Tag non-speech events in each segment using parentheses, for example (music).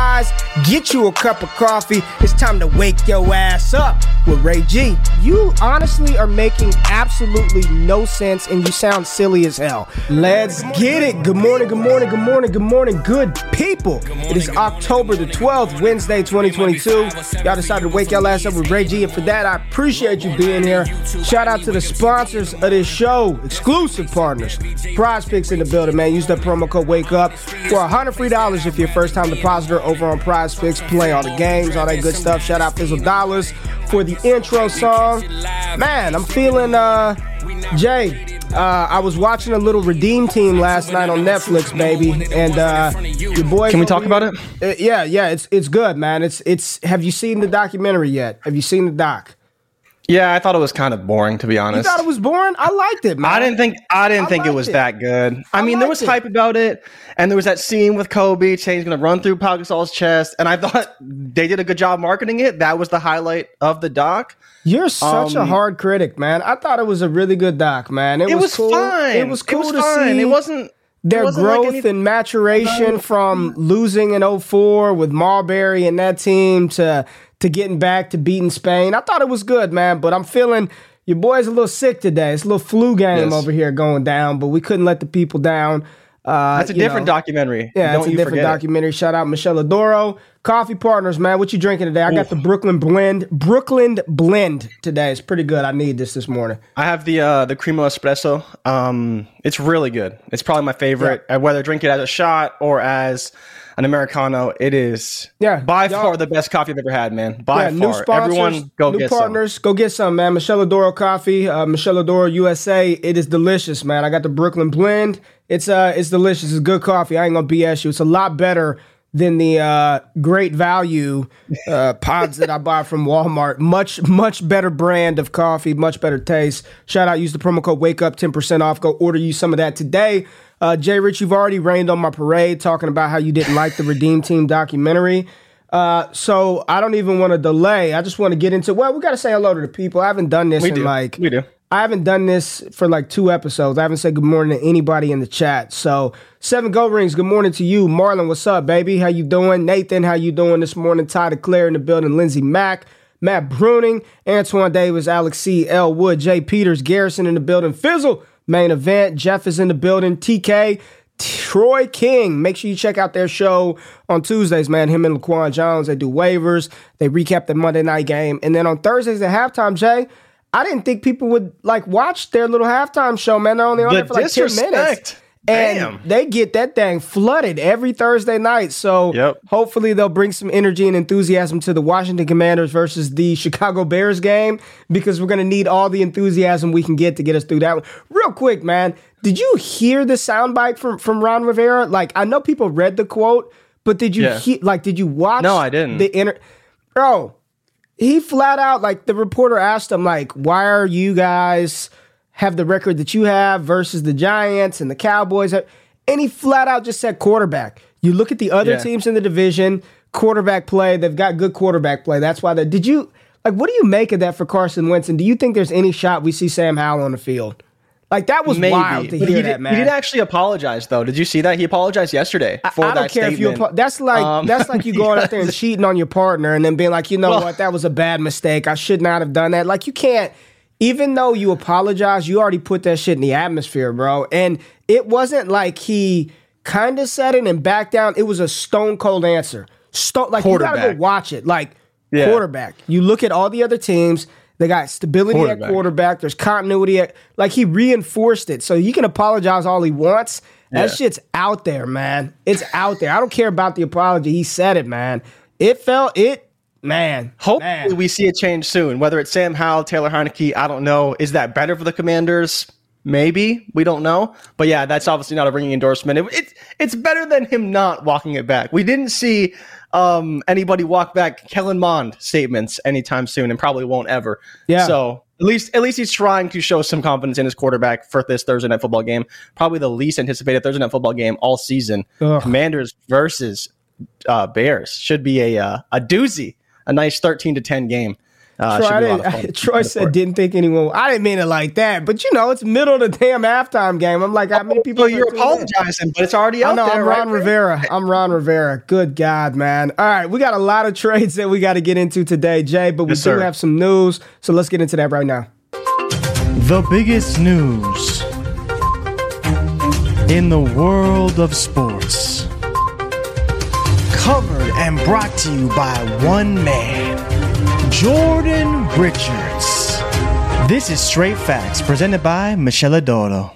eyes. Get you a cup of coffee. It's time to wake your ass up with Ray G. You honestly are making absolutely no sense, and you sound silly as hell. Let's get it. Good morning. Good morning. Good morning. Good morning. Good people. It is October the 12th, Wednesday, 2022. Y'all decided to wake your ass up with Ray G, and for that, I appreciate you being here. Shout out to the sponsors of this show, exclusive partners. Prize Picks in the building, man. Use that promo code Wake Up for a hundred free dollars if you're first time depositor over on Prize Picks Play all the games, all that good stuff. Shout out Fizzle Dollars for the intro song. Man, I'm feeling uh Jay. Uh, I was watching a little Redeem Team last night on Netflix, baby, and uh, your boy. Can we talk about it? Uh, yeah, yeah, it's it's good, man. It's it's. Have you seen the documentary yet? Have you seen the doc? Yeah, I thought it was kind of boring to be honest. You thought it was boring? I liked it, man. I didn't think I didn't I think it was it. that good. I, I mean, there was it. hype about it, and there was that scene with Kobe saying he's going to run through Pau Gasol's chest, and I (laughs) thought they did a good job marketing it. That was the highlight of the doc. You're such a Um, hard critic, man. I thought it was a really good doc, man. It, It was, was, cool. fine. It was cool to fine. see It wasn't their wasn't like growth any- and maturation from losing in 04 with Marbury and that team to to getting back to beating Spain. I thought it was good, man. But I'm feeling your boy's a little sick today. It's a little flu game Yes. over here going down, but we couldn't let the people down. Uh, That's a different know. documentary. Yeah, Don't it's a different forget it. documentary. Shout out Miscela d'Oro. Coffee partners, man. What you drinking today? I got the Brooklyn Blend. Brooklyn Blend today. It's pretty good. I need this this morning. I have the uh, the Cremo Espresso. Um, it's really good. It's probably my favorite. Uh, Whether I drink it as a shot or as an americano, it is Yeah, by far the best coffee I've ever had, man. By yeah, far. new sponsors, Everyone go new get partners. Go get some, man. Miscela d'Oro coffee, uh, Miscela d'Oro USA. It is delicious, man. I got the Brooklyn Blend. It's uh, it's delicious. It's good coffee. I ain't gonna BS you. It's a lot better than the uh, great value uh, pods that I buy from Walmart. Much much better brand of coffee. Much better taste. Shout out. Use the promo code Wake Up. Ten percent off. Go order you some of that today. Uh, Jay Rich, you've already rained on my parade talking about how you didn't like the Redeem Team documentary. Uh, so I don't even want to delay. I just want to get into. Well, we got to say hello to the people. I haven't done this We in do. like We do. I haven't done this for like two episodes. I haven't said good morning to anybody in the chat. So seven go rings. Good morning to you, Marlon. What's up, baby? How you doing? Nathan, how you doing this morning? Ty DeClaire in the building. Lindsey Mack, Matt Bruning, Antoine Davis, Alex C. L. Wood, Jay Peters, Garrison in the building. Fizzle main event. Jeff is in the building. TK. Troy King. Make sure you check out their show on Tuesdays, man. Him and Laquan Jones, they do waivers. They recap the Monday night game. And then on Thursdays at halftime, Jay, I didn't think people would like watch their little halftime show, man. They're only on The there for like 10 minutes. And Damn. they get that thing flooded every Thursday night. So Yep. hopefully they'll bring some energy and enthusiasm to the Washington Commanders versus the Chicago Bears game because we're going to need all the enthusiasm we can get to get us through that one. Real quick, man, did you hear the soundbite from, from Ron Rivera? Like, I know people read the quote, but did you Yeah. hear, like, did you watch? No, I didn't. The inter- Bro, he flat out, like, the reporter asked him, like, why are you guys have the record that you have versus the Giants and the Cowboys. And he flat out just said quarterback. You look at the other yeah. teams in the division, quarterback play, they've got good quarterback play. That's why they did you like what do you make of that for Carson Wentz? And do you think there's any shot we see Sam Howell on the field? Like that was Maybe. wild to but hear he that, did, man. He did actually apologize though. Did you see that? He apologized yesterday for I, I don't care statement. if you. that's like um, that's like you (laughs) going out there and cheating on your partner and then being like, you know well, what, that was a bad mistake. I should not have done that. Like you can't. Even though you apologize, you already put that shit in the atmosphere, bro. And it wasn't like he kind of said it and backed down. It was a stone cold answer. Stone like you gotta go watch it. Like yeah. quarterback. You look at all the other teams. They got stability quarterback. at quarterback. There's continuity at like he reinforced it. So you can apologize all he wants. That yeah. shit's out there, man. It's out there. I don't care about the apology. He said it, man. It felt it Man, hopefully man. we see a change soon. Whether it's Sam Howell, Taylor Heinicke, I don't know. Is that better for the Commanders? Maybe we don't know, but yeah, that's obviously not a ringing endorsement. It, it, it's better than him not walking it back. We didn't see um, anybody walk back Kellen Mond statements anytime soon, and probably won't ever. Yeah. So at least at least he's trying to show some confidence in his quarterback for this Thursday night football game. Probably the least anticipated Thursday night football game all season. Ugh. Commanders versus uh, Bears should be a uh, a doozy, a nice thirteen to ten game. Uh, (laughs) Troy, Troy said didn't think anyone. I didn't mean it like that, but you know it's middle of the damn halftime game. I'm like, how many people? So you're apologizing, but it's already out I know, there. I'm Ron right? Rivera. I'm Ron Rivera. Good God, man! All right, we got a lot of trades that we got to get into today, Jay, but we yes, do sir. have some news, so let's get into that right now. The biggest news in the world of sports, covered and brought to you by one man. Jordan Richards. This is Straight Facts, presented by Miscela d'Oro.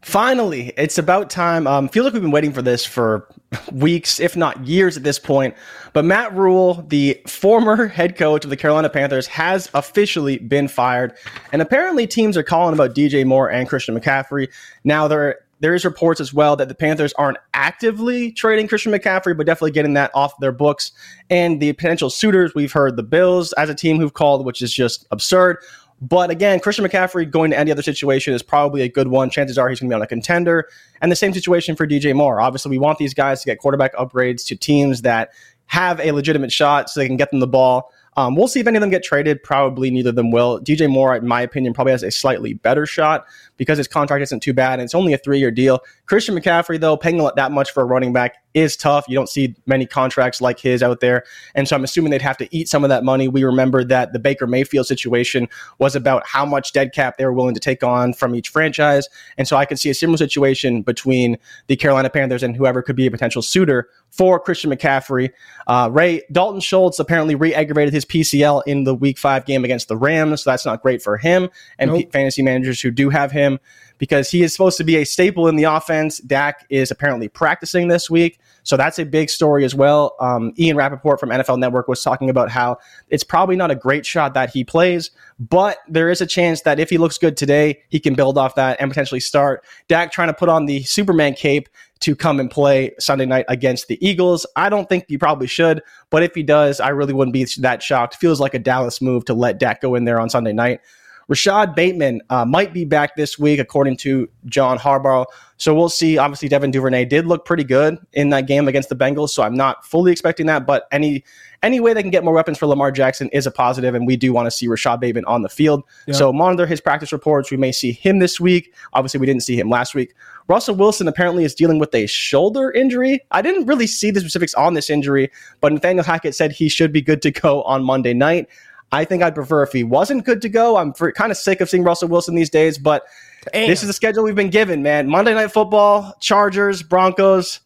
Finally, it's about time. Um, feels like we've been waiting for this for (laughs) weeks, if not years at this point. But Matt Rhule, the former head coach of the Carolina Panthers, has officially been fired. And apparently, teams are calling about DJ Moore and Christian McCaffrey. Now, they're there is reports as well that the Panthers aren't actively trading Christian McCaffrey, but definitely getting that off their books. And the potential suitors, we've heard the Bills as a team who've called, which is just absurd. But again, Christian McCaffrey going to any other situation is probably a good one. Chances are he's going to be on a contender. And the same situation for DJ Moore. Obviously, we want these guys to get quarterback upgrades to teams that have a legitimate shot so they can get them the ball. Um, we'll see if any of them get traded. Probably neither of them will. DJ Moore, in my opinion, probably has a slightly better shot because his contract isn't too bad and it's only a three year deal. Christian McCaffrey, though, paying that much for a running back is tough. You don't see many contracts like his out there. And so I'm assuming they'd have to eat some of that money. We remember that the Baker Mayfield situation was about how much dead cap they were willing to take on from each franchise. And so I could see a similar situation between the Carolina Panthers and whoever could be a potential suitor for Christian McCaffrey. Uh, Ray Dalton Schultz apparently re aggravated his PCL in the week five game against the Rams. So that's not great for him and nope. fantasy managers who do have him because he is supposed to be a staple in the offense. Dak is apparently practicing this week. So that's a big story as well. Um, Ian Rapoport from NFL Network was talking about how it's probably not a great shot that he plays, but there is a chance that if he looks good today, he can build off that and potentially start. Dak trying to put on the Superman cape to come and play Sunday night against the Eagles. I don't think he probably should, but if he does, I really wouldn't be that shocked. Feels like a Dallas move to let Dak go in there on Sunday night. Rashod Bateman uh, might be back this week, according to John Harbaugh. So we'll see. Obviously, Devin Duvernay did look pretty good in that game against the Bengals. So I'm not fully expecting that, but any any way they can get more weapons for Lamar Jackson is a positive, and we do want to see Rashod Bateman on the field. Yeah. So monitor his practice reports. We may see him this week. Obviously, we didn't see him last week. Russell Wilson apparently is dealing with a shoulder injury. I didn't really see the specifics on this injury, but Nathaniel Hackett said he should be good to go on Monday night. I think I'd prefer if he wasn't good to go. I'm kind of sick of seeing Russell Wilson these days, but Damn. this is the schedule we've been given, man. Monday Night Football, Chargers, Broncos.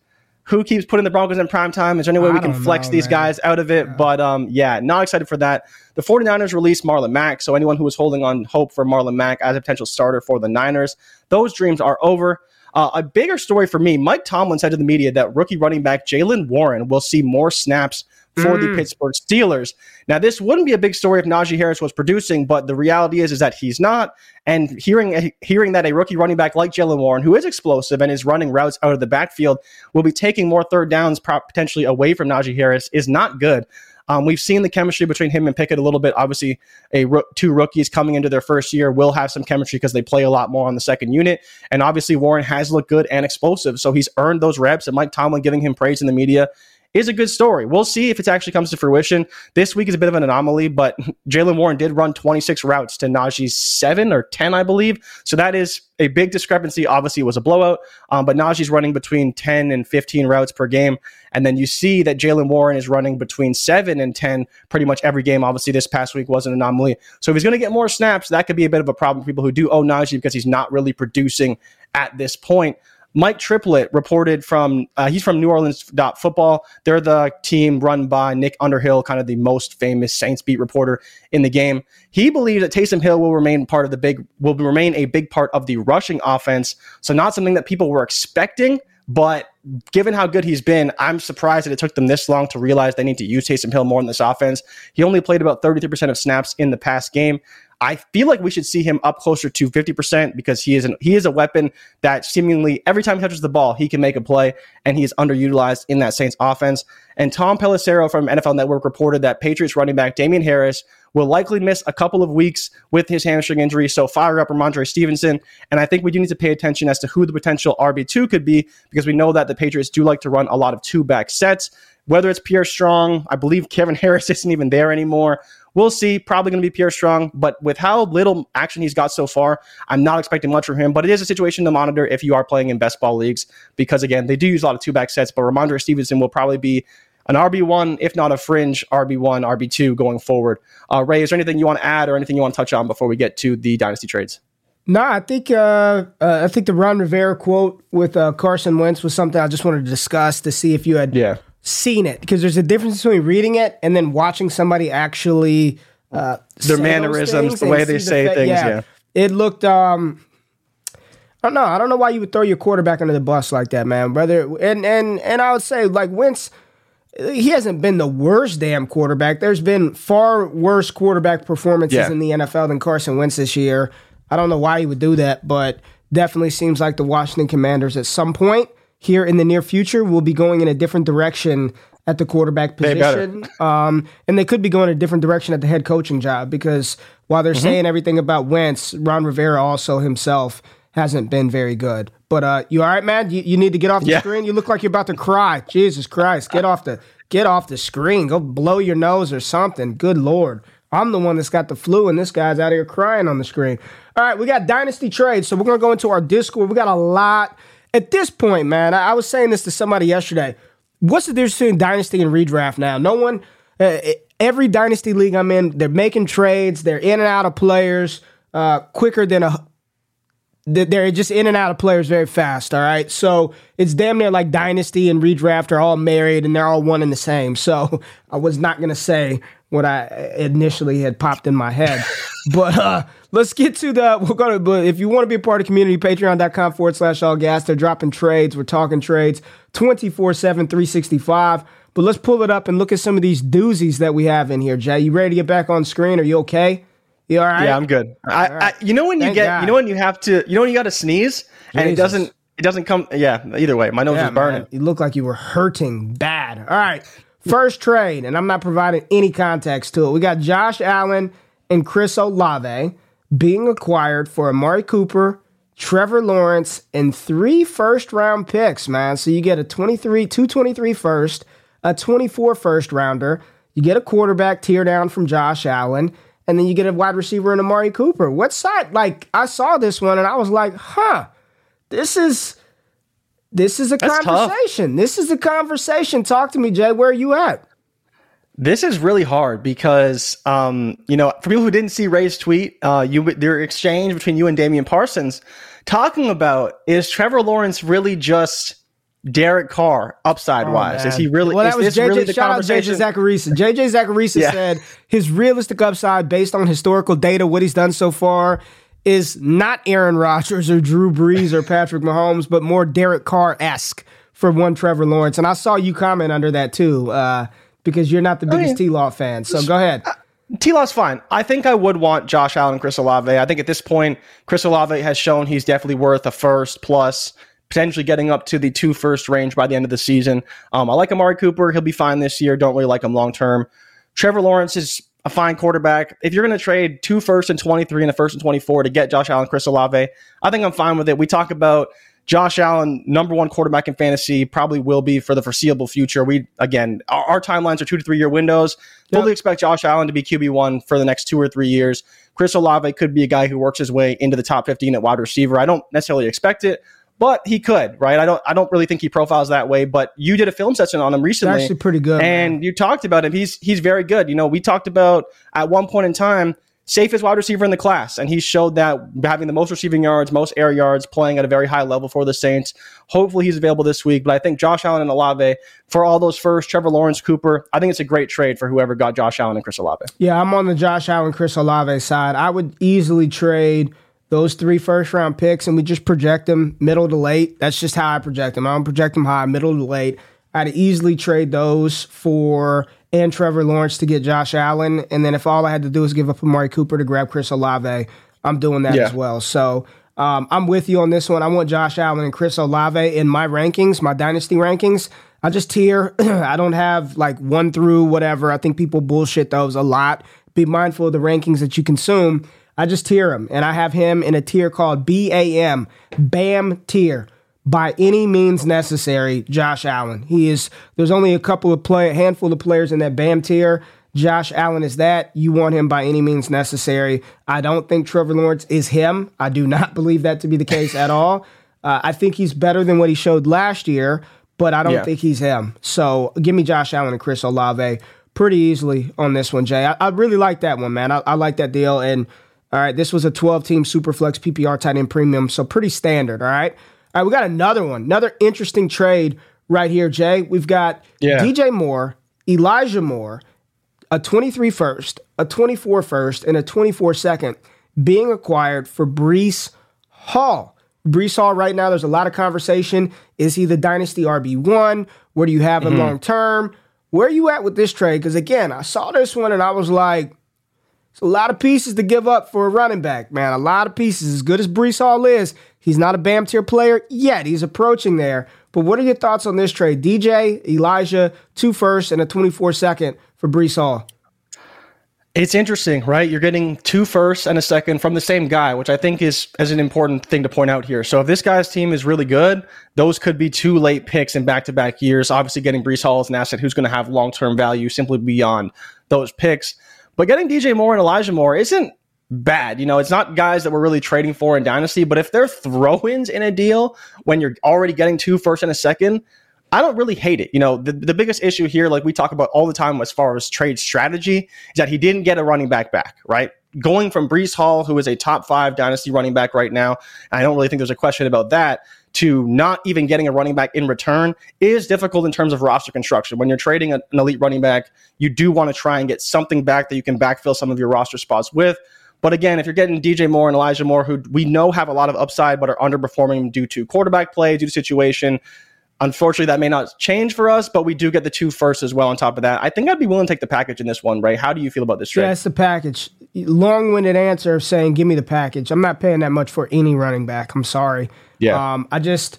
Who keeps putting the Broncos in prime time? Is there any way I we can flex know, these man. guys out of it? Yeah. But um, yeah, not excited for that. The 49ers released Marlon Mack. So anyone who was holding on hope for Marlon Mack as a potential starter for the Niners, those dreams are over. Uh, a bigger story for me, Mike Tomlin said to the media that rookie running back Jaylen Warren will see more snaps for mm. the Pittsburgh Steelers. Now, this wouldn't be a big story if Najee Harris was producing, but the reality is is that he's not. And hearing hearing that a rookie running back like Jaylen Warren, who is explosive and is running routes out of the backfield, will be taking more third downs potentially away from Najee Harris is not good. Um, we've seen the chemistry between him and Pickett a little bit. Obviously, a two rookies coming into their first year will have some chemistry because they play a lot more on the second unit. And obviously, Warren has looked good and explosive, so he's earned those reps. And Mike Tomlin giving him praise in the media is a good story. We'll see if it actually comes to fruition. This week is a bit of an anomaly, but (laughs) Jaylen Warren did run 26 routes to Najee's seven or 10, I believe. So that is a big discrepancy. Obviously, it was a blowout, um, but Najee's running between 10 and 15 routes per game. And then you see that Jaylen Warren is running between seven and 10 pretty much every game. Obviously, this past week was an anomaly. So if he's going to get more snaps, that could be a bit of a problem for people who do own Najee because he's not really producing at this point. Mike Triplett reported from uh, he's from New Orleans Football. They're the team run by Nick Underhill, kind of the most famous Saints beat reporter in the game. He believes that Taysom Hill will remain part of the big will remain a big part of the rushing offense. So not something that people were expecting, but given how good he's been, I'm surprised that it took them this long to realize they need to use Taysom Hill more in this offense. He only played about 33% of snaps in the past game. I feel like we should see him up closer to 50% because he is an, he is a weapon that seemingly every time he touches the ball, he can make a play and he is underutilized in that Saints offense. And Tom Pelissero from NFL Network reported that Patriots running back Damien Harris will likely miss a couple of weeks with his hamstring injury. So fire up Rhamondre Stevenson. And I think we do need to pay attention as to who the potential RB2 could be because we know that the Patriots do like to run a lot of two back sets. Whether it's Pierre Strong, I believe Kevin Harris (laughs) isn't even there anymore. We'll see. Probably going to be Pierre Strong, but with how little action he's got so far, I'm not expecting much from him. But it is a situation to monitor if you are playing in best ball leagues because again, they do use a lot of two back sets. But Rhamondre Stevenson will probably be an RB1, if not a fringe RB1, RB2 going forward. Uh, Ray, is there anything you want to add or anything you want to touch on before we get to the dynasty trades? No, I think uh, uh, I think the Ron Rivera quote with uh, Carson Wentz was something I just wanted to discuss to see if you had yeah seen it because there's a difference between reading it and then watching somebody actually uh, their mannerisms, the way they say the things. Yeah. yeah. it looked. um I don't know. I don't know why you would throw your quarterback under the bus like that, man. Brother, and and and I would say like Wentz, he hasn't been the worst damn quarterback. There's been far worse quarterback performances yeah. in the NFL than Carson Wentz this year. I don't know why he would do that, but definitely seems like the Washington Commanders at some point here in the near future will be going in a different direction at the quarterback position. Um, and they could be going a different direction at the head coaching job because while they're mm-hmm. saying everything about Wentz, Ron Rivera also himself hasn't been very good. But uh, you all right, man? You, you need to get off the yeah. screen. You look like you're about to cry. Jesus Christ, get off the get off the screen. Go blow your nose or something. Good lord. I'm the one that's got the flu, and this guy's out here crying on the screen. All right, we got dynasty trades, so we're gonna go into our Discord. We got a lot at this point, man, I, was saying this to somebody yesterday. What's the difference between dynasty and redraft now? No one, uh, every dynasty league I'm in, they're making trades. They're in and out of players uh, quicker than a. They're just in and out of players very fast. All right, so it's damn near like dynasty and redraft are all married and they're all one and the same. So (laughs) I was not gonna say what I initially had popped in my head, (laughs) but uh, let's get to the. We're gonna. But if you want to be a part of the community, patreon.com forward slash all gas. They're dropping trades. We're talking trades 24 7, 365. But let's pull it up and look at some of these doozies that we have in here. Jay, you ready to get back on screen? Are you okay? You all right? Yeah, I'm good. I, right. I, you know when Thank you get, God. you know when you have to, you know when you got to sneeze Jesus. and it doesn't, it doesn't come. Yeah, either way, my nose yeah, is burning. Man. You look like you were hurting bad. All right, first trade, and I'm not providing any context to it. We got Josh Allen and Chris Olave being acquired for Amari Cooper, Trevor Lawrence, and three first round picks, man. So you get a 23, 223 first, a 24 first rounder. You get a quarterback tear down from Josh Allen, and then you get a wide receiver in Amari Cooper. What side? Like, I saw this one and I was like, huh, this is. This is a That's conversation. Tough. This is a conversation. Talk to me, Jay. Where are you at? This is really hard because, um, you know, for people who didn't see Ray's tweet, uh, you their exchange between you and Damian Parsons, talking about is Trevor Lawrence really just Derek Carr upside oh, wise? Is he really? Well, that was JJ. Really shout out JJ Zachariason. JJ Zachariason yeah. said his realistic upside, based on historical data, what he's done so far, is not Aaron Rodgers or Drew Brees or Patrick Mahomes, but more Derek Carr esque for one Trevor Lawrence. And I saw you comment under that too. Uh, because you're not the biggest T Law fan. So go ahead. Uh, T Law's fine. I think I would want Josh Allen and Chris Olave. I think at this point, Chris Olave has shown he's definitely worth a first plus, potentially getting up to the two first range by the end of the season. Um, I like Amari Cooper. He'll be fine this year. Don't really like him long term. Trevor Lawrence is a fine quarterback. If you're going to trade two first and 23 and a first and 24 to get Josh Allen, Chris Olave, I think I'm fine with it. We talk about Josh Allen, number one quarterback in fantasy, probably will be for the foreseeable future. We again, our, our timelines are two to three year windows. Fully expect Josh Allen to be QB one for the next two or three years. Chris Olave could be a guy who works his way into the top 15 at wide receiver. I don't necessarily expect it, but he could, right? I don't I don't really think he profiles that way, but you did a film session on him recently. It's actually pretty good. And man. you talked about him. He's he's very good. You know, we talked about at one point in time safest wide receiver in the class. And he showed that having the most receiving yards, most air yards, playing at a very high level for the Saints. Hopefully he's available this week. But I think Josh Allen and Olave, for all those first, Trevor Lawrence, Cooper, I think it's a great trade for whoever got Josh Allen and Chris Olave. Yeah, I'm on the Josh Allen, Chris Olave side. I would easily trade those three first round picks and we just project them middle to late. That's just how I project them. I don't project them high, middle to late. I'd easily trade those for and Trevor Lawrence to get Josh Allen. And then if all I had to do is give up Amari Cooper to grab Chris Olave, I'm doing that yeah. as well. So um, I'm with you on this one. I want Josh Allen and Chris Olave in my rankings, my dynasty rankings. I just tier. (clears throat) I don't have like one through whatever. I think people bullshit those a lot. Be mindful of the rankings that you consume. I just tier him, and I have him in a tier called BAM, BAM tier by any means necessary, Josh Allen. He is there's only a couple of play a handful of players in that BAM tier. Josh Allen is that. You want him by any means necessary. I don't think Trevor Lawrence is him. I do not (laughs) believe that to be the case at all. Uh, I think he's better than what he showed last year, but I don't yeah. think he's him. So give me Josh Allen and Chris Olave pretty easily on this one, Jay. I, I really like that one, man. I, I like that deal. And all right, this was a 12 team Superflex PPR tight end premium, so pretty standard. All right. All right, we got another one, another interesting trade right here, Jay. We've got yeah. DJ Moore, Elijah Moore, a 23 first, a 24 first, and a 24 second being acquired for Breece Hall. Breece Hall right now, there's a lot of conversation. Is he the dynasty RB1? Where do you have him mm-hmm. long term? Where are you at with this trade? Because again, I saw this one and I was like, it's a lot of pieces to give up for a running back, man. A lot of pieces. As good as Breece Hall is, he's not a BAM tier player yet. He's approaching there. But what are your thoughts on this trade? DJ, Elijah, two first and a 24 second for Breece Hall. It's interesting, right? You're getting two firsts and a second from the same guy, which I think is, is an important thing to point out here. So if this guy's team is really good, those could be two late picks in back to back years. Obviously, getting Breece Hall as an asset who's going to have long term value simply beyond those picks. But getting DJ Moore and Elijah Moore isn't bad. You know, it's not guys that we're really trading for in Dynasty, but if they're throw ins in a deal when you're already getting two first and a second, I don't really hate it. You know, the, the biggest issue here, like we talk about all the time as far as trade strategy, is that he didn't get a running back back, right? Going from Breece Hall, who is a top five dynasty running back right now, I don't really think there's a question about that, to not even getting a running back in return is difficult in terms of roster construction. When you're trading an elite running back, you do want to try and get something back that you can backfill some of your roster spots with. But again, if you're getting DJ Moore and Elijah Moore, who we know have a lot of upside but are underperforming due to quarterback play, due to situation, unfortunately that may not change for us, but we do get the two first as well on top of that. I think I'd be willing to take the package in this one, Ray. How do you feel about this trade? Yeah, it's the package. Long winded answer of saying, give me the package. I'm not paying that much for any running back. I'm sorry. Yeah. Um, I just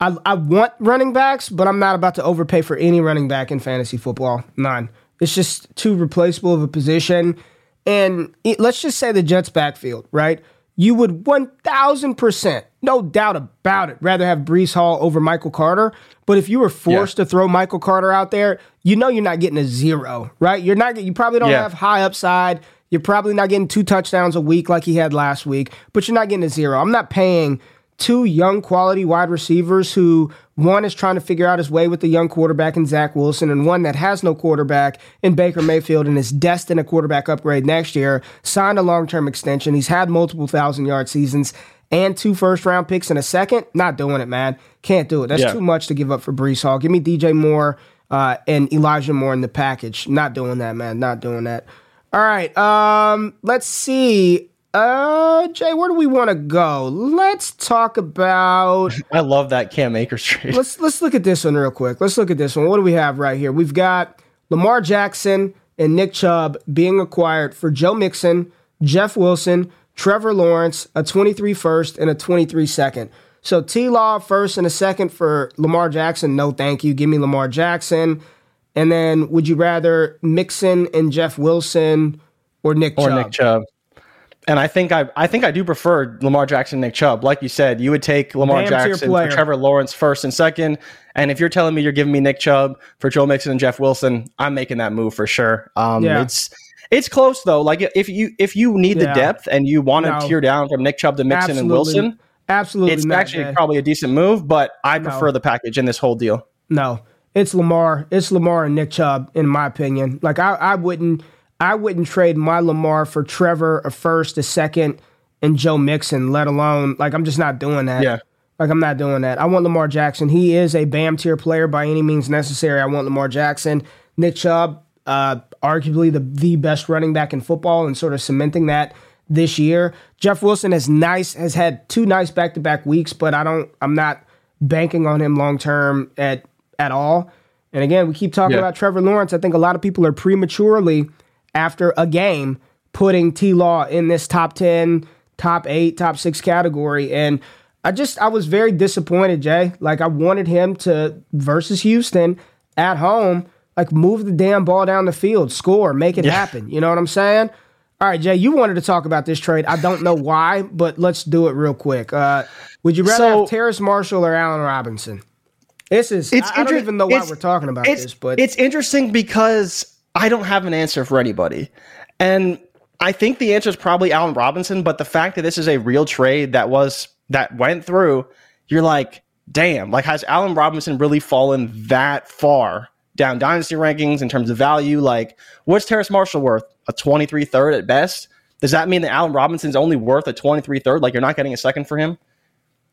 I I want running backs, but I'm not about to overpay for any running back in fantasy football. None. It's just too replaceable of a position. And it, let's just say the Jets backfield, right? You would 1000%, no doubt about it, rather have Breece Hall over Michael Carter. But if you were forced yeah. to throw Michael Carter out there, you know you're not getting a zero, right? You're not you probably don't yeah. have high upside. You're probably not getting two touchdowns a week like he had last week, but you're not getting a zero. I'm not paying two young quality wide receivers who one is trying to figure out his way with the young quarterback in Zach Wilson, and one that has no quarterback in Baker Mayfield and is destined a quarterback upgrade next year, signed a long term extension. He's had multiple thousand yard seasons and two first round picks in a second. Not doing it, man. Can't do it. That's yeah. too much to give up for Breece Hall. Give me DJ Moore uh, and Elijah Moore in the package. Not doing that, man. Not doing that. All right. Um, let's see. Uh, Jay, where do we want to go? Let's talk about. (laughs) I love that Cam Akers trade. Let's let's look at this one real quick. Let's look at this one. What do we have right here? We've got Lamar Jackson and Nick Chubb being acquired for Joe Mixon, Jeff Wilson, Trevor Lawrence, a 23 first and a 23 second. So T Law first and a second for Lamar Jackson. No, thank you. Give me Lamar Jackson. And then would you rather Mixon and Jeff Wilson or Nick or Chubb? Nick Chubb. And I think I I think I do prefer Lamar Jackson, Nick Chubb. Like you said, you would take Lamar Damn Jackson for Trevor Lawrence first and second. And if you're telling me you're giving me Nick Chubb for Joe Mixon and Jeff Wilson, I'm making that move for sure. Um, Yeah. It's it's close though. Like if you if you need Yeah. the depth and you want to No. tear down from Nick Chubb to Mixon and Wilson, Absolutely it's not. actually Jay. probably a decent move. But I prefer the package in this whole deal. No, it's Lamar. It's Lamar and Nick Chubb, in my opinion. Like I, I wouldn't, I wouldn't trade my Lamar for Trevor a first, a second, and Joe Mixon. Let alone, like I'm just not doing that. Yeah. Like I'm not doing that. I want Lamar Jackson. He is a BAM tier player by any means necessary. I want Lamar Jackson. Nick Chubb, uh, arguably the the best running back in football, and sort of cementing that this year. Jeff Wilson has nice has had two nice back to back weeks, but I don't. I'm not banking on him long term at at all. And again, we keep talking Yeah. about Trevor Lawrence. I think a lot of people are prematurely after a game putting T Law in this top 10, top 8, top 6 category and I just I was very disappointed, Jay. Like I wanted him to versus Houston at home, like move the damn ball down the field, score, make it happen. You know what I'm saying? All right, Jay, you wanted to talk about this trade. I don't know why, but let's do it real quick. Uh, would you rather So- have Terrace Marshall or Allen Robinson? This is It's I, I don't even know why we're talking about this, but it's interesting because I don't have an answer for anybody, and I think the answer is probably Allen Robinson. But the fact that this is a real trade that was that went through, you're like, damn, like has Allen Robinson really fallen that far down dynasty rankings in terms of value? Like, what's Terrace Marshall worth? A 23 third at best. Does that mean that Allen Robinson's only worth a 23 third? Like, you're not getting a second for him?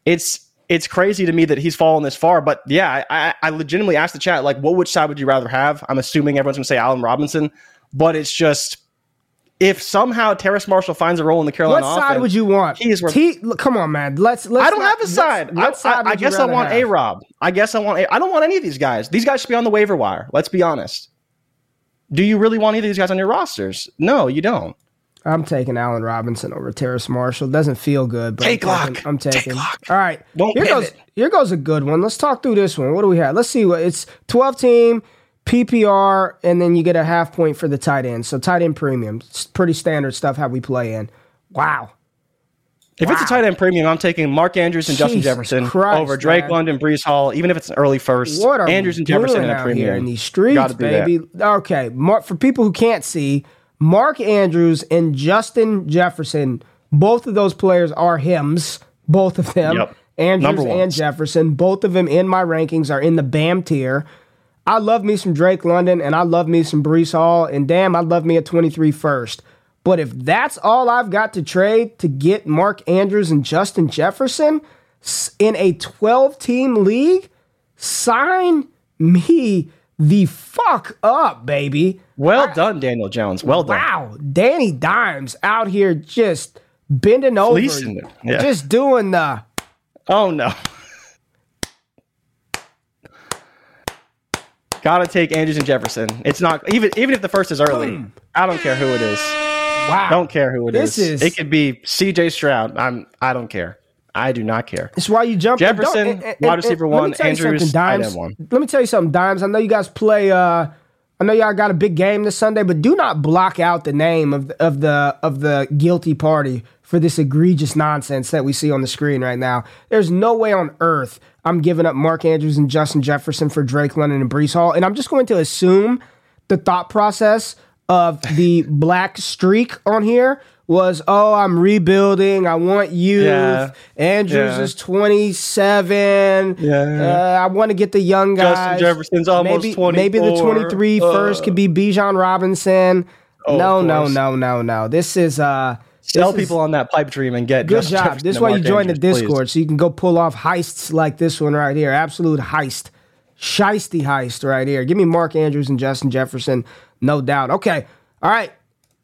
it's it's crazy to me that he's fallen this far. But yeah, I, I legitimately asked the chat, like, what which side would you rather have? I'm assuming everyone's gonna say Allen Robinson, but it's just if somehow Terrace Marshall finds a role in the Carolina what side offense, would you want? he is worth- T, come on, man. Let's let's. I don't not- have a side. I, side I, I guess I want a Rob. I guess I want a. I don't want any of these guys. These guys should be on the waiver wire. Let's be honest. Do you really want either of these guys on your rosters? No, you don't. I'm taking Allen Robinson over Terrace Marshall. Doesn't feel good, but Take I'm lock. taking, I'm Take taking. lock. All right, Don't here goes. pivot. Here goes a good one. Let's talk through this one. What do we have? Let's see what it's 12 team PPR, and then you get a half point for the tight end. So tight end premium. It's pretty standard stuff how we play in. Wow. If it's a tight end premium, I'm taking Mark Andrews and Justin Jefferson Christ, over Drake man. London, Breece Hall, even if it's an early first. What are Andrews and Jefferson in a premium. here in these streets, Gotta that. baby? Okay, Mark, for people who can't see, Mark Andrews and Justin Jefferson, both of those players are hymns. Both of them, Yep. Andrews and. Jefferson, both of them in my rankings are in the BAM tier. I love me some Drake London and I love me some Breece Hall, and damn, I love me a 23 first. But if that's all I've got to trade to get Mark Andrews and Justin Jefferson in a 12 team league, sign me the fuck up, baby. Well done, Daniel Jones. Well done. Wow, Danny Dimes out here just bending over. Yeah. just doing the. Oh no. Gotta take Andrews and Jefferson. It's not even even if the first is early. I don't care who it is. Wow, Don't care who it This is. is- It could be C.J. Stroud. I'm. I don't care. I do not care. That's why you jump. Jefferson, and- and- wide receiver one, Andrews, tight end one. Let me tell you something, Dimes. I know you guys play. uh I know y'all got a big game this Sunday, but do not block out the name of the, of the of the guilty party for this egregious nonsense that we see on the screen right now. There's no way on earth I'm giving up Mark Andrews and Justin Jefferson for Drake London and Breece Hall, and I'm just going to assume the thought process of the (laughs) black streak on here was, oh, I'm rebuilding. I want youth. Yeah. Andrews Yeah. is 27. Yeah. Uh, I want to get the young guys. Justin Jefferson's almost maybe, Maybe the 24. 23 first could be Bijan Robinson. Oh, no, no, no, no, no. This is uh Sell is- people on that pipe dream and get Good Justin job. Jefferson This is why you join the Andrews, please. Discord so you can go pull off heists like this one right here. Absolute heist. Shiesty heist right here. Give me Mark Andrews and Justin Jefferson, no doubt. Okay. All right.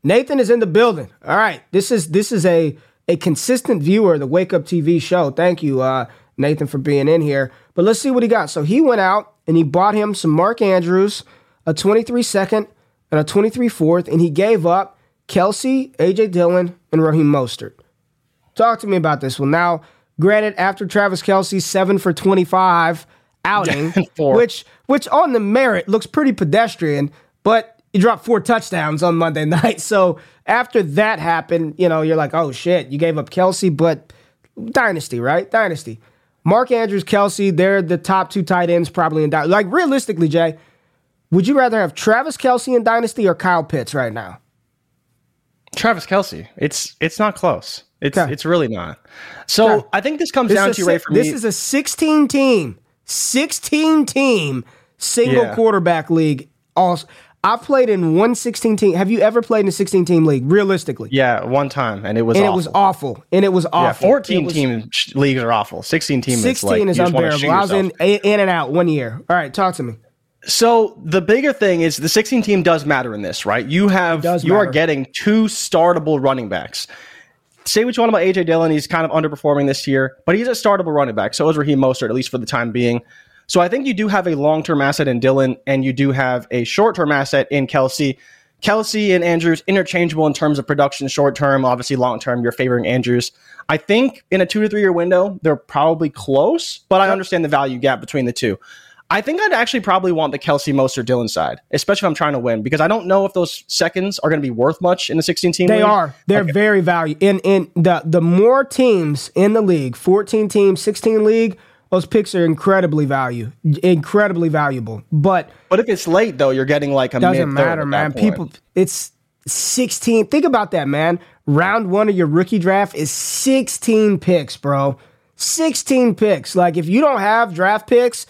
Nathan is in the building. All right. This is this is a a consistent viewer of the Wake Up TV show. Thank you, uh, Nathan, for being in here. But let's see what he got. So he went out and he bought him some Mark Andrews, a 23 second and a 23 fourth, and he gave up Kelce, AJ Dillon, and Raheem Mostert. Talk to me about this one. Now, granted, after Travis Kelce, seven for 25 outing, (laughs) which which on the merit looks pretty pedestrian, but he dropped four touchdowns on Monday (laughs) night. So after that happened, you know, you're like, oh shit, you gave up Kelce, but dynasty, right? Dynasty. Mark Andrews, Kelce, they're the top two tight ends probably in dynasty. Like realistically, Jay, would you rather have Travis Kelce in dynasty or Kyle Pitts right now? Travis Kelce. It's it's not close. It's Okay. it's really not. So Okay. I think this comes This down to Ray si- for this me. is a 16 team, 16 team single Yeah. quarterback league. Also, I've played in one 16 team. Have you ever played in a 16 team league? Realistically, yeah, one time, and it was and awful. it was awful. And it was awful. yeah, fourteen was- team leagues are awful. Sixteen team 16 is like is you just wanna unbearable. I was in in and out one year. All right, talk to me. So the bigger thing is the 16 team does matter in this, right? You have you are getting two startable running backs. Say what you want about AJ Dillon, he's kind of underperforming this year, but he's a startable running back. So is Raheem Mostert, at least for the time being. So I think you do have a long term asset in Dillon, and you do have a short term asset in Kelce. Kelce and Andrews interchangeable in terms of production, short term. Obviously, long term, you're favoring Andrews. I think in a two to three year window, they're probably close, but I understand the value gap between the two. I think I'd actually probably want the Kelce Mostert Dillon side, especially if I'm trying to win, because I don't know if those seconds are going to be worth much in the 16 team. They league. are. They're very valuable. In in the the more teams in the league, 14 teams, 16 league, those picks are incredibly value, incredibly valuable. But But if it's late though, you're getting like a doesn't matter, man. People, it's 16. Think about that, man. Round one of your rookie draft is 16 picks, bro. 16 picks. Like if you don't have draft picks,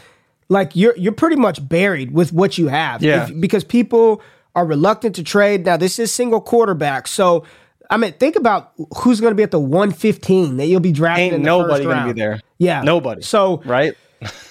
like you're you're pretty much buried with what you have. Yeah. If- because people are reluctant to trade. Now this is single quarterback, so I mean, think about who's going to be at the 115 that you'll be drafting. Ain't in the nobody gonna be there. Yeah, Nobody. So right?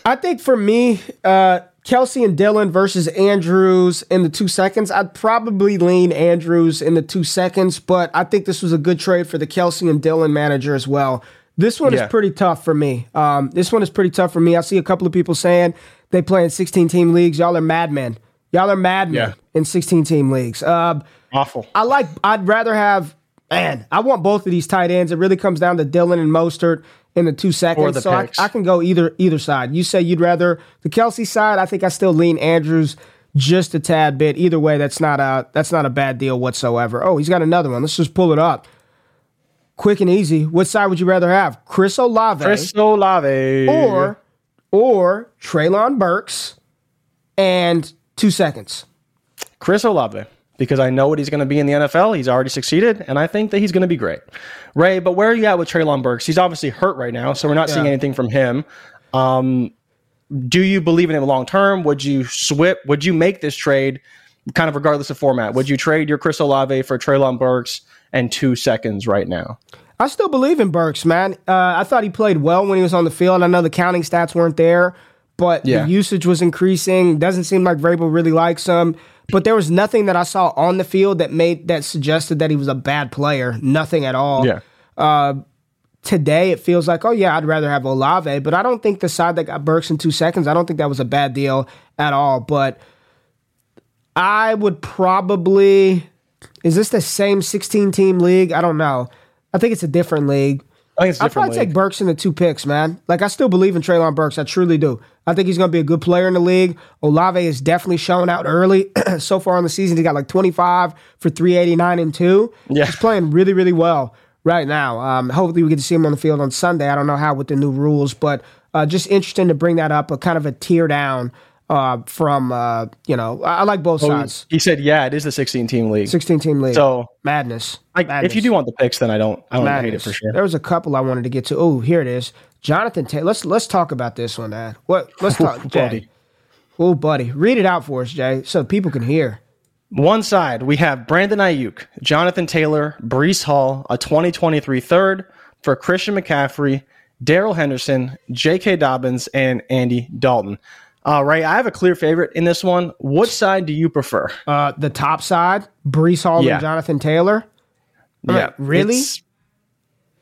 I think for me, uh, Kelce and Dillon versus Andrews in the two seconds, I'd probably lean Andrews in the two seconds, but I think this was a good trade for the Kelce and Dillon manager as well. This one Yeah. is pretty tough for me. Um, this one is pretty tough for me. I see a couple of people saying they play in 16 team leagues. Y'all are madmen. Y'all are madmen Yeah. in 16 team leagues. Uh, Awful. I like. I'd rather have. Man, I want both of these tight ends. It really comes down to Dillon and Mostert in the two seconds. the so I. I can go either either side. You say you'd rather the Kelce side. I think I still lean Andrews just a tad bit. Either way, that's not a that's not a bad deal whatsoever. Oh, he's got another one. Let's just pull it up. Quick and easy. What side would you rather have? Chris Olave Chris Olave. or or Treylon Burks and two seconds. Chris Olave because I know what he's going to be in the NFL. He's already succeeded, and I think that he's going to be great. Ray, but where are you at with Treylon Burks? He's obviously hurt right now, so we're not seeing anything from him. Um, do you believe in him long term? Would you swip? Would you make this trade, kind of regardless of format? Would you trade your Chris Olave for Treylon Burks and two seconds right now? I still believe in Burks, man. Uh, I thought he played well when he was on the field. I know the counting stats weren't there, but Yeah. the usage was increasing. Doesn't seem like Vrabel really likes him. But there was nothing that I saw on the field that made that suggested that he was a bad player. Nothing at all. Uh, today it feels like, oh yeah, I'd rather have Olave, but I don't think the side that got Burks in two seconds, I don't think that was a bad deal at all. But I would probably is this the same 16 team league? I don't know. I think it's a different league. I think it's I'd probably league. take Burks in the two picks, man. Like I still believe in Treylon Burks. I truly do. I think he's going to be a good player in the league. Olave is definitely showing out early. (clears throat) so far in the season, he got like 25 for 389 and two. Yeah. He's playing really, really well right now. Um, hopefully, we get to see him on the field on Sunday. I don't know how with the new rules, but uh, just interesting to bring that up. A kind of a tear down uh, from uh, you know. I, I like both sides. He said, "Yeah, it is the 16 team league." 16 team league. So, madness. like, madness. if you do want the picks, then I don't. I don't hate it for sure. There was a couple I wanted to get to. Oh, here it is. Jonathan Taylor. Let's let's talk about this one, Dad. What? Let's (laughs) talk, Jay. buddy. Oh, buddy, read it out for us, Jay, so people can hear. One side, we have Brandon Aiyuk, Jonathan Taylor, Breece Hall, a 2023 third for Christian McCaffrey, Darrell Henderson, J.K. Dobbins, and Andy Dalton. Uh, Ray, I have a clear favorite in this one. What side do you prefer? Uh, the top side, Breece Hall Yeah. and Jonathan Taylor. yeah, really?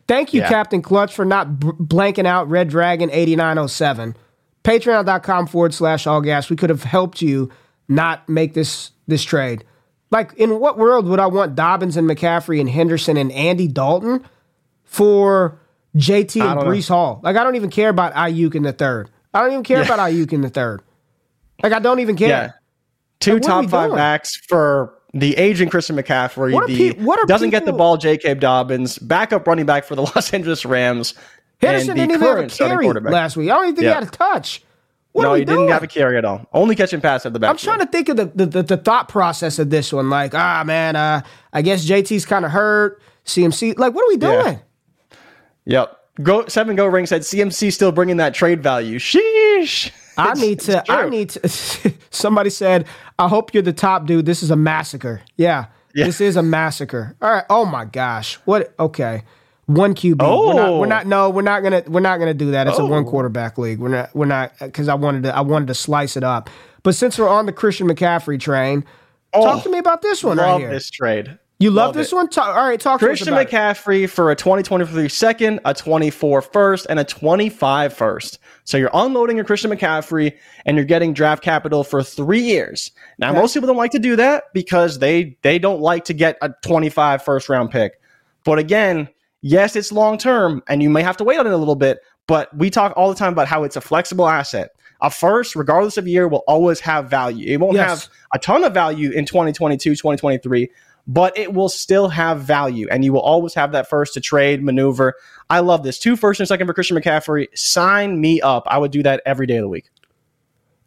Thank you, Yeah. Captain Clutch, for not b- blanking out Red Dragon 8907. Patreon.com forward slash all gas. We could have helped you not make this this trade. Like, in what world would I want Dobbins and McCaffrey and Henderson and Andy Dalton for JT and don't know. Breece Hall? Like, I don't even care about Aiyuk in the third. I don't even care Yeah. about Aiyuk in the third. Like I don't even care. Yeah. Two Like, top five doing? backs for the aging Christian McCaffrey. What the pe- what doesn't get the ball, J.K. Dobbins, backup running back for the (laughs) Los Angeles Rams. Henderson didn't even have a carry last week. I don't even think Yeah. he had a touch. What no, are we he doing? didn't have a carry at all. Only catching pass at the back. I'm trying to think of the, the, the, the thought process of this one. Like, ah, man, uh, I guess JT's kind of hurt. CMC, like, what are we Yeah. doing? Yep. Go seven go ring said CMC still bringing that trade value. Sheesh. I need to. I need to. (laughs) somebody said, "I hope you're the top dude. This is a massacre." Yeah, Yeah. this is a massacre. All right. Oh my gosh. What? Okay. One QB. We're not. We're Oh. not. No, we're not gonna. We're not gonna do that. It's a Oh. one quarterback league. We're not. We're not because I wanted to. I wanted to slice it up. But since we're on the Christian McCaffrey train, talk oh, to me about this one right Oh, Love here. this trade. You love, love this it. one? Ta- all right. Talk to Christian about it. McCaffrey for a 2023 second, a 24 first, and a 25 first. So you're unloading your Christian McCaffrey and you're getting draft capital for three years. Now, Okay. most people don't like to do that because they they don't like to get a 25 first round pick. But again, yes, it's long term and you may have to wait on it a little bit. But we talk all the time about how it's a flexible asset. A first, regardless of year, will always have value. It won't Yes. have a ton of value in 2022, 2023, but it will still have value and you will always have that first to trade maneuver. I love this. Two first and second for Christian McCaffrey. Sign me up. I would do that every day of the week.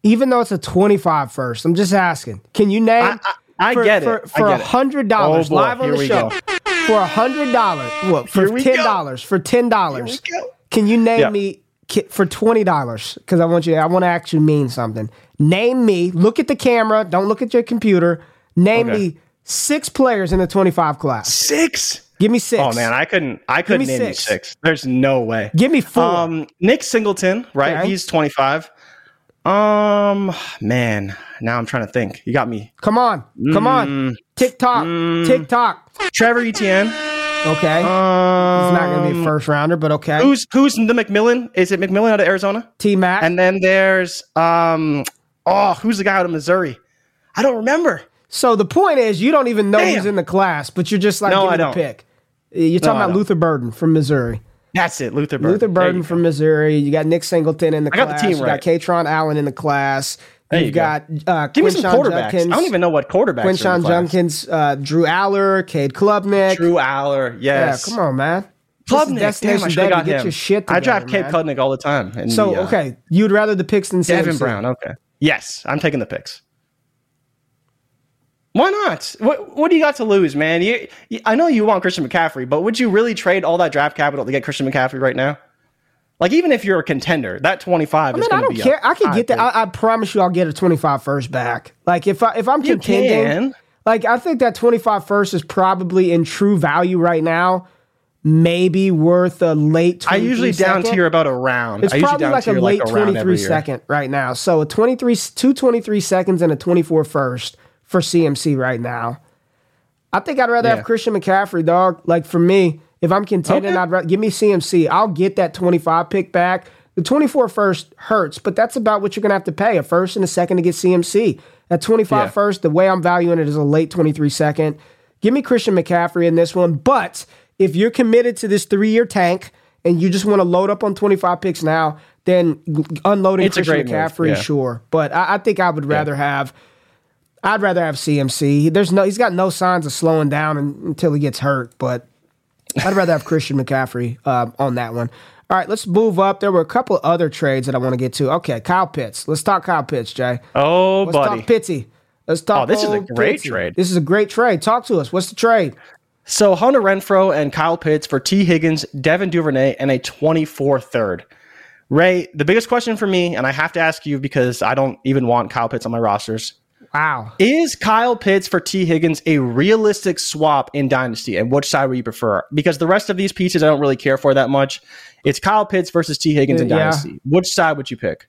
Even though it's a 25 first, I'm just asking. Can you name? I, I, I for, get it. For a hundred oh, dollars Oh, live on Here the show. go. For a hundred dollars, what? For ten dollars. For ten dollars. Here we go. Can you name Yeah. me for twenty dollars? Because I want you. I want to actually mean something. Name me. Look at the camera. Don't look at your computer. Name Okay. me six players in the twenty-five class. Six. Give me six. Oh man, I couldn't. I couldn't me name six. six. There's no way. Give me four. Um, Nick Singleton, right? Okay. He's 25. Um, man, now I'm trying to think. You got me. come on. Come on. Mm. Tick tock. Tick tock. Trevor Etienne. Okay. Um, it's not going to be a first rounder, but okay. Who's who's the McMillan? Is it McMillan out of Arizona? T Mac. And then there's um, oh, who's the guy out of Missouri? I don't remember. So the point is, you don't even know who's in the class, but you're just like, No, I don't. pick. You're talking I about. Luther Burden from Missouri. That's it, Luther Burden. Luther Burden from Missouri. You got Nick Singleton in the I got the class. team you got Kaytron Allen in the class. There You've you go. got uh, Give me some quarterbacks. Judkins, I don't even know what quarterbacks. Quinshon. Junkins, uh, Drew Allar, Cade Klubnik. Drew Allar. yeah, Yes. come on, man. Klubnik. Damn, I Destination should have got Get him. your shit I together, draft Cape man. Klubnik all the time. So the, uh, okay, you'd rather the picks than Devin. Brown. Okay. Yes, I'm taking the picks. Why not? What What do you got to lose, man? You, you, I know you want Christian McCaffrey, but would you really trade all that draft capital to get Christian McCaffrey right now? Like, even if you're a contender, that 25 I is mean, going I to don't be care. up I could get that. I, I promise you, I'll get a 25 first back. Like if I if I'm You contending, can. like I think that 25 first is probably in true value right now, maybe worth a late. I usually down second. tier about a round. It's I usually probably down like a late like a round 23 every year. second right now. So a 23, two 23 seconds and a 24 first for CMC right now. I think I'd rather Yeah. have Christian McCaffrey, dog. Like for me, if I'm contending, Okay. I'd rather give me CMC. I'll get that 25 pick back. The 24 first hurts, but that's about what you're gonna have to pay a first and a second to get CMC. At 25 Yeah. first, the way I'm valuing it is a late 23 second. Give me Christian McCaffrey in this one. But if you're committed to this three year tank and you just want to load up on 25 picks now, then unloading It's Christian McCaffrey, yeah. sure. But I, I think I would rather have. I'd rather have CMC. There's no, he's got no signs of slowing down un- until he gets hurt. But I'd rather have Christian McCaffrey uh, on that one. All right, let's move up. There were a couple other trades that I want to get to. Okay, Kyle Pitts. Let's talk Kyle Pitts, Jay. Oh, Let's buddy. talk Pitsy. Let's talk. Oh, this is a great trade. This is a great trade. Talk to us. What's the trade? So Hunter Renfrow and Kyle Pitts for Tee Higgins, Devin Duvernay, and a 24 third. Ray, the biggest question for me, and I have to ask you because I don't even want Kyle Pitts on my rosters. Wow. Is Kyle Pitts for Tee Higgins a realistic swap in Dynasty? And which side would you prefer? Because the rest of these pieces I don't really care for that much. It's Kyle Pitts versus Tee Higgins in Yeah. Dynasty. Which side would you pick?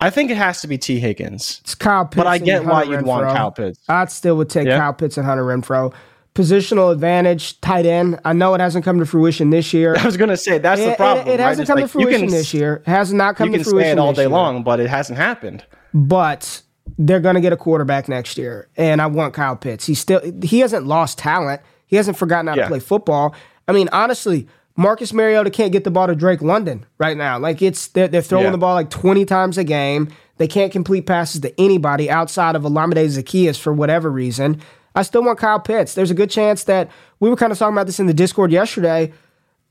I think it has to be Tee Higgins. It's Kyle Pitts. But I get why you'd want Renfrow. Kyle Pitts. I still would take Yeah? Kyle Pitts and Hunter Renfrow. Positional advantage, tight end. I know it hasn't come to fruition this year. (laughs) I was going to say that's It, the problem. it right? hasn't It's come like, to fruition can, this year. It has not come You can to fruition say it all day year. long, but it hasn't happened. But they're going to get a quarterback next year, and I want Kyle Pitts. He still he hasn't lost talent. He hasn't forgotten how Yeah. to play football. I mean, honestly, Marcus Mariota can't get the ball to Drake London right now. Like it's they're, they're throwing Yeah. the ball like 20 times a game. They can't complete passes to anybody outside of Olamide Zaccheaus for whatever reason. I still want Kyle Pitts. There's a good chance that we were kind of talking about this in the Discord yesterday.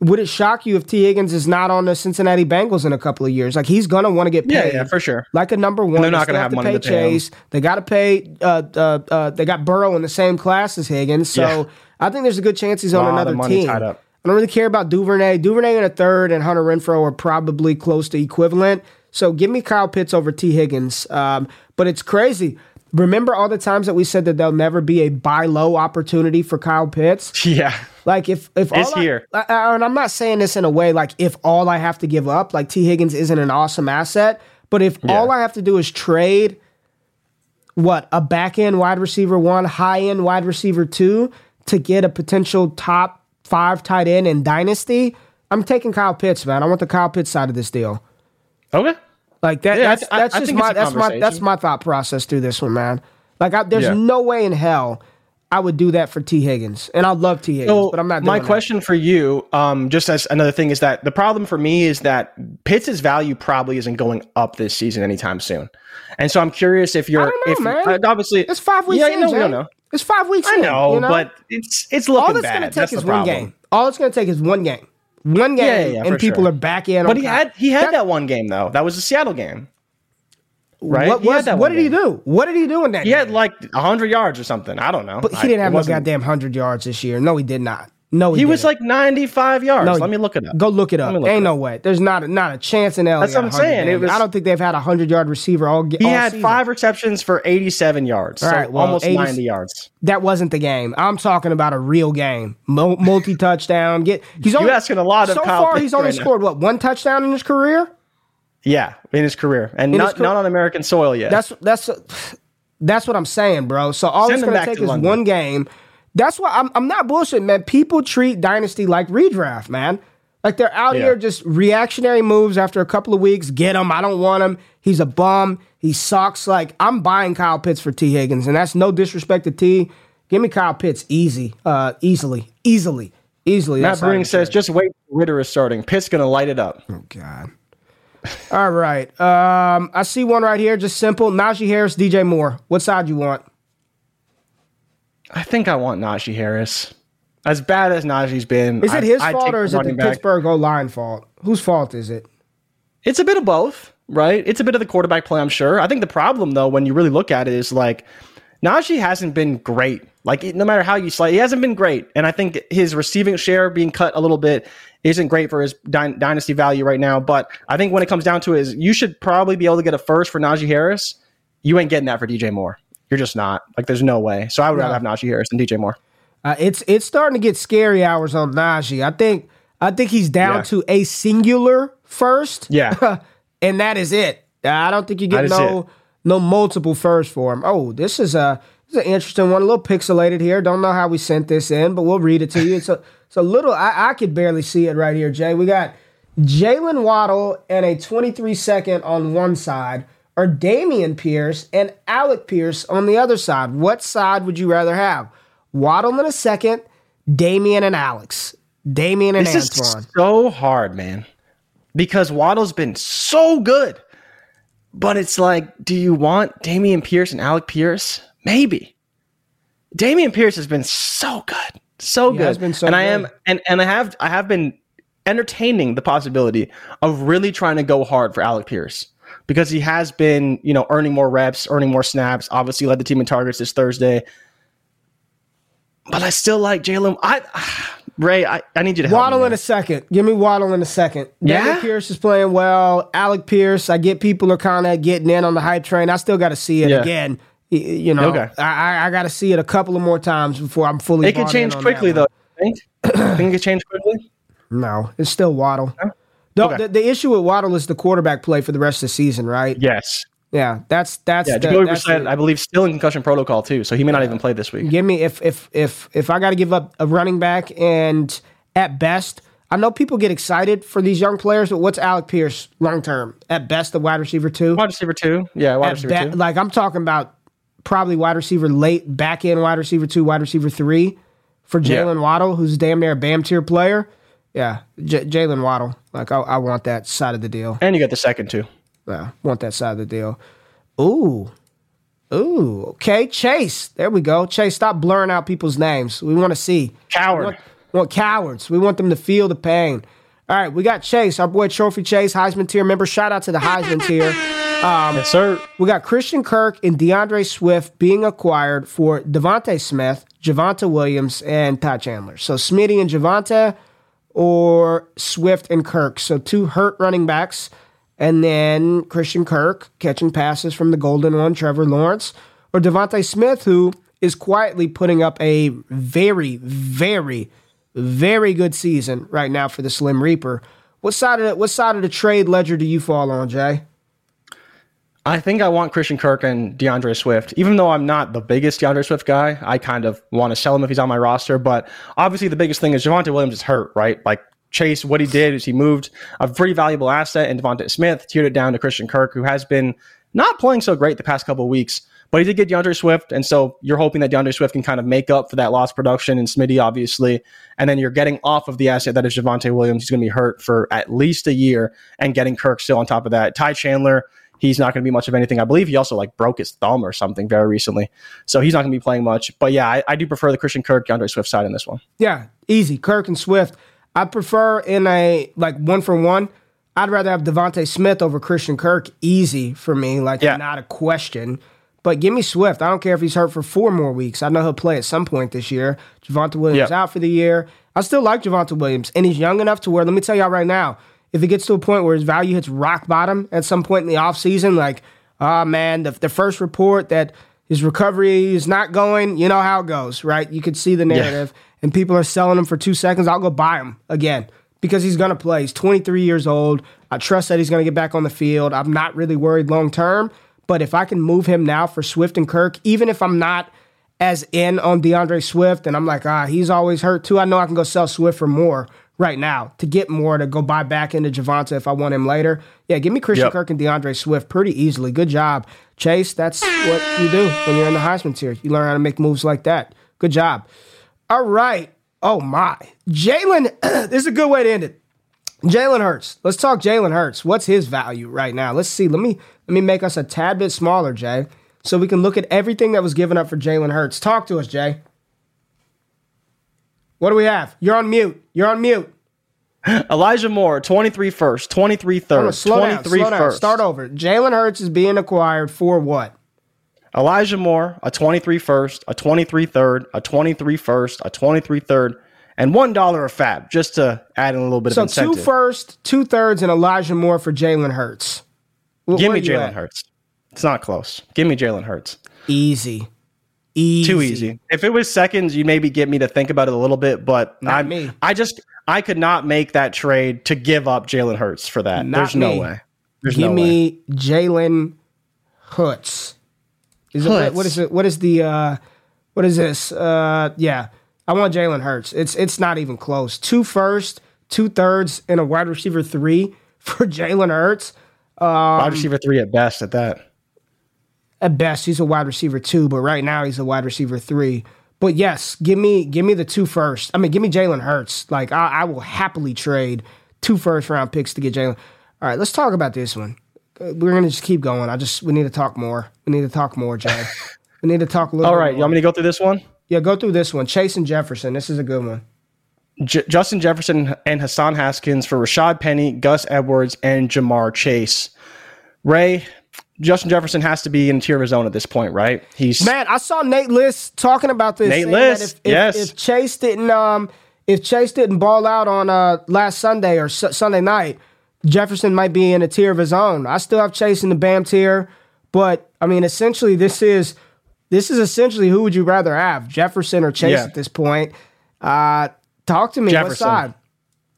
Would it shock you if Tee Higgins is not on the Cincinnati Bengals in a couple of years? Like he's gonna want to get paid. yeah, yeah, for sure. Like a number one, they're not gonna have to money to pay him. Chase. They got to pay. Uh, uh, uh, they got Burrow in the same class as Higgins, so Yeah. I think there's a good chance he's on another team. I don't really care about Duvernay. Duvernay in a third and Hunter Renfrow are probably close to equivalent. So give me Kyle Pitts over Tee Higgins. Um, but it's crazy. Remember all the times that we said that there'll never be a buy low opportunity for Kyle Pitts? Yeah. Like if if It's all I- here. I- and I'm not saying this in a way like if all I have to give up, like Tee Higgins isn't an awesome asset, but if all I have to do is trade what a back end wide receiver one, high end wide receiver two to get a potential top five tight end in dynasty, I'm taking Kyle Pitts, man. I want the Kyle Pitts side of this deal. Okay. Like that. Yeah, that's I- that's I just it's my that's my that's my thought process through this one, man. Like I, there's Yeah. no way in hell I would do that for Tee Higgins, and I love Tee Higgins, So but I'm not. my doing that. question for you, um, just as another thing, is that the problem for me is that Pitts' value probably isn't going up this season anytime soon, and so I'm curious if you're, I don't know, if man. uh, obviously It's five weeks Yeah, in. you know, we Jay. don't know. It's five weeks I in. know, you know? but it's it's looking all it's bad. to take That's is the one problem. game. All it's going to take is one game. One game, Yeah, yeah, yeah, and people sure. are back in. But he Kyle. had he had that one game though. That was the Seattle game, right? What, was, that what did he do? What did he do in that? He had game? like hundred yards or something. I don't know. but he didn't it have no goddamn hundred yards this year. No, he did not. No, he, He was like ninety five yards. No, Let me look it up. Go look it up. look Ain't it no up. way. There's not not a chance in hell. That's what I'm saying. Was- I don't think they've had a hundred yard receiver all. He all had season. five receptions for eighty seven yards. All so right, well, almost 80 ninety yards. That wasn't the game. I'm talking about a real game. Multi touchdown. Get he's only asking a lot of So Kyle far, he's only right now. scored what one touchdown in his career. Yeah, in his career, and In not not on American soil yet. That's that's that's what I'm saying, bro. So all Send it's going to take is London. one game. That's why I'm I'm not bullshit, man. People treat dynasty like redraft, man. Like they're out Yeah. here just reactionary moves after a couple of weeks. Get him. I don't want him. He's a bum. He sucks. Like I'm buying Kyle Pitts for Tee Higgins, and that's no disrespect to T. Give me Kyle Pitts easy, uh, easily, easily, easily. Matt Brewing says, just wait. Ridder is starting. Pitt's gonna light it up. Oh God. All right. Um, I see one right here. Just simple. Najee Harris, DJ Moore. What side you want? I think I want Najee Harris. As bad as Najee's been, Is it his I'd fault take or is it the back. Pittsburgh O line fault? Whose fault is it? It's a bit of both, right? It's a bit of the quarterback play, I'm sure. I think the problem, though, when you really look at it, is like Najee hasn't been great. Like no matter how you slice, he hasn't been great, and I think his receiving share being cut a little bit isn't great for his dy- dynasty value right now. But I think when it comes down to it, is you should probably be able to get a first for Najee Harris. You ain't getting that for DJ Moore. You're just not. Like there's no way. So I would rather have Najee Harris than DJ Moore. Uh, it's it's starting to get scary hours on Najee. I think I think he's down Yeah. to a singular first. Yeah. (laughs) and that is it. I don't think you get no it. no multiple first for him. Oh, this is a this is an interesting one. A little pixelated here. Don't know how we sent this in, but we'll read it to you. It's a it's a little. I, I could barely see it right here, Jay. We got Jalen Waddle and a 23 second on one side, or Dameon Pierce and Alec Pierce on the other side. What side would you rather have? Waddle in a second, Dameon and Alex. Dameon and This Antoine. is so hard, man. Because Waddle's been so good. But it's like, do you want Dameon Pierce and Alec Pierce? Maybe. Dameon Pierce has been so good. So He good. has been so and I am and, and I have I have been entertaining the possibility of really trying to go hard for Alec Pierce. Because he has been, you know, earning more reps, earning more snaps, obviously led the team in targets this Thursday. But I still like Jalen. I (sighs) Ray, I, I need you to help Waddle man. in a second. Give me Waddle in a second. Yeah? Pierce is playing well. Alec Pierce, I get people are kind of getting in on the hype train. I still got to see it Yeah. again. You know, Okay. I, I, got to see it a couple of more times before I'm fully. It can bought change quickly, though. Think. (clears throat) think it can change quickly. No, it's still Waddle. The, Okay. the, the issue with Waddle is the quarterback play for the rest of the season, right? Yes. Yeah, that's that's Yeah. Jacoby Brissett, I believe, still in concussion protocol too, so he may not even play this week. Give me if if if if I got to give up a running back and at best, I know people get excited for these young players, but what's Alec Pierce long term? At best, the wide receiver two. Wide receiver two. Yeah, wide At receiver ba- two. Like I'm talking about probably wide receiver late, back end wide receiver two, wide receiver three for Yeah. Jalen Waddle, who's damn near a BAM tier player. Yeah, J- Jalen Waddle. Like I, I want that side of the deal. And you got the second too. Yeah, want that side of the deal. Ooh. Ooh, okay. Chase. There we go. Chase, stop blurring out people's names. We want to see. Coward. We want, we want cowards. We want them to feel the pain. All right, we got Chase, our boy Trophy Chase, Heisman tier member. Shout out to the Heisman tier. Um, yes, sir. We got Christian Kirk and DeAndre Swift being acquired for DeVonta Smith, Javonte Williams, and Ty Chandler. So Smitty and Javonte or Swift and Kirk. So two hurt running backs. And then Christian Kirk catching passes from the golden one, Trevor Lawrence, or DeVonta Smith, who is quietly putting up a very, very, very good season right now for the Slim Reaper. What side of the, what side of the trade ledger do you fall on, Jay? I think I want Christian Kirk and DeAndre Swift. Even though I'm not the biggest DeAndre Swift guy, I kind of want to sell him if he's on my roster. But obviously, the biggest thing is Javonte Williams is hurt, right? Like Chase, what he did is he moved a pretty valuable asset and DeVonta Smith, tiered it down to Christian Kirk, who has been not playing so great the past couple weeks. But he did get DeAndre Swift, and so you're hoping that DeAndre Swift can kind of make up for that lost production in Smitty, obviously. And then you're getting off of the asset that is Javonte Williams. He's going to be hurt for at least a year, and getting Kirk still on top of that. Ty Chandler, he's not going to be much of anything. I believe he also like broke his thumb or something very recently, so he's not going to be playing much. But yeah, I, I do prefer the Christian Kirk, DeAndre Swift side in this one. Yeah, easy. Kirk and Swift. I prefer in a like one for one. I'd rather have DeVonta Smith over Christian Kirk. Easy for me, like Yeah. not a question. But give me Swift. I don't care if he's hurt for four more weeks. I know he'll play at some point this year. Javonte Williams Yeah. out for the year. I still like Javonte Williams, and he's young enough to where, let me tell y'all right now, if it gets to a point where his value hits rock bottom at some point in the offseason, like, oh man, the, the first report that his recovery is not going, you know how it goes, right? You could see the narrative, and people are selling him for two seconds. I'll go buy him again because he's going to play. He's 23 years old. I trust that he's going to get back on the field. I'm not really worried long term, but if I can move him now for Swift and Kirk, even if I'm not as in on DeAndre Swift and I'm like, ah, he's always hurt too, I know I can go sell Swift for more right now to get more to go buy back into Javonte if I want him later. Yeah, give me Christian Yep. Kirk and DeAndre Swift pretty easily. Good job. Chase, that's what you do when you're in the Heisman tier. You learn how to make moves like that. Good job. All right. Oh my. Jalen, (clears throat) this is a good way to end it. Jalen Hurts. Let's talk Jalen Hurts. What's his value right now? Let's see. Let me let me make us a tad bit smaller, Jay, so we can look at everything that was given up for Jalen Hurts. Talk to us, Jay. What do we have? You're on mute. You're on mute. (gasps) Elijah Moore, 23 first, 23 Hold on, third, slow down. 23 Slow down. Start over. Jalen Hurts is being acquired for what? Elijah Moore, a 23 first, a 23 third, a 23 first, a 23 third, and $1 of fab, just to add in a little bit So of incentive. So two first, two thirds, and Elijah Moore for Jalen Hurts. Give me Jalen? Hurts. It's not close. Give me Jalen Hurts. Easy. Easy. Too easy. If it was seconds, you maybe get me to think about it a little bit, but Not I'm, me. I just I could not make that trade to give up Jalen Hurts for that. Not There's me. no way. There's Give no way. me Jalen Hurts. Is it Hurts. what is it? What is the uh what is this? Uh yeah. I want Jalen Hurts. It's it's not even close. Two first, two thirds, and a wide receiver three (laughs) for Jalen Hurts. Wide receiver three at best at that. At best, he's a wide receiver two, but right now he's a wide receiver three. But yes, give me give me the two first. I mean, give me Jalen Hurts. Like I, I will happily trade two first round picks to get Jalen. All right, let's talk about this one. We're gonna just keep going. I just we need to talk more. We need to talk more, Jay. (laughs) we need to talk a little. All right, you more. want me to go through this one? Yeah, go through this one. Chase and Jefferson. This is a good one. J- Justin Jefferson and Hassan Haskins for Rashaad Penny, Gus Edwards, and Ja'Marr Chase. Ray, Justin Jefferson has to be in tier of his own at this point, right? He's Man, I saw Nate List talking about this. Nate List, if, if, yes. If Chase didn't, um, if Chase didn't ball out on uh last Sunday or Su- Sunday night, Jefferson might be in a tier of his own. I still have Chase in the Bam tier, but I mean, essentially, this is this is essentially who would you rather have, Jefferson or Chase Yeah. at this point? Uh, talk to me. What Jefferson. side?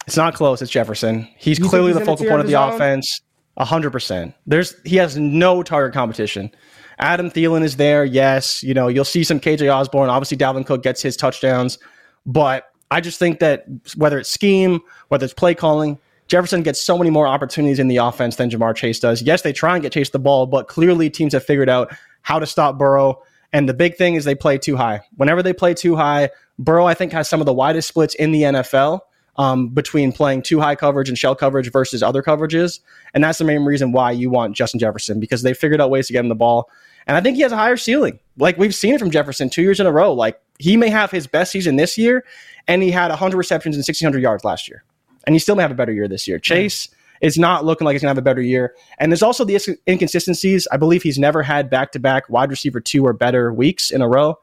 It's not close. It's Jefferson. He's think clearly he's the focal point of of the offense. own? Hundred percent. There's he has no target competition. Adam Thielen is there. Yes, you know you'll see some KJ Osborn. Obviously, Dalvin Cook gets his touchdowns, but I just think that whether it's scheme, whether it's play calling, Jefferson gets so many more opportunities in the offense than Ja'Marr Chase does. Yes, they try and get Chase the ball, but clearly teams have figured out how to stop Burrow. And the big thing is they play too high. Whenever they play too high, Burrow I think has some of the widest splits in the NFL. Um, between playing two high coverage and shell coverage versus other coverages. And that's the main reason why you want Justin Jefferson because they figured out ways to get him the ball. And I think he has a higher ceiling. Like we've seen it from Jefferson two years in a row. Like he may have his best season this year, and he had 100 receptions and 1,600 yards last year. And he still may have a better year this year. Chase is not looking like he's going to have a better year. And there's also the inconsistencies. I believe he's never had back to back wide receiver two or better weeks in a row.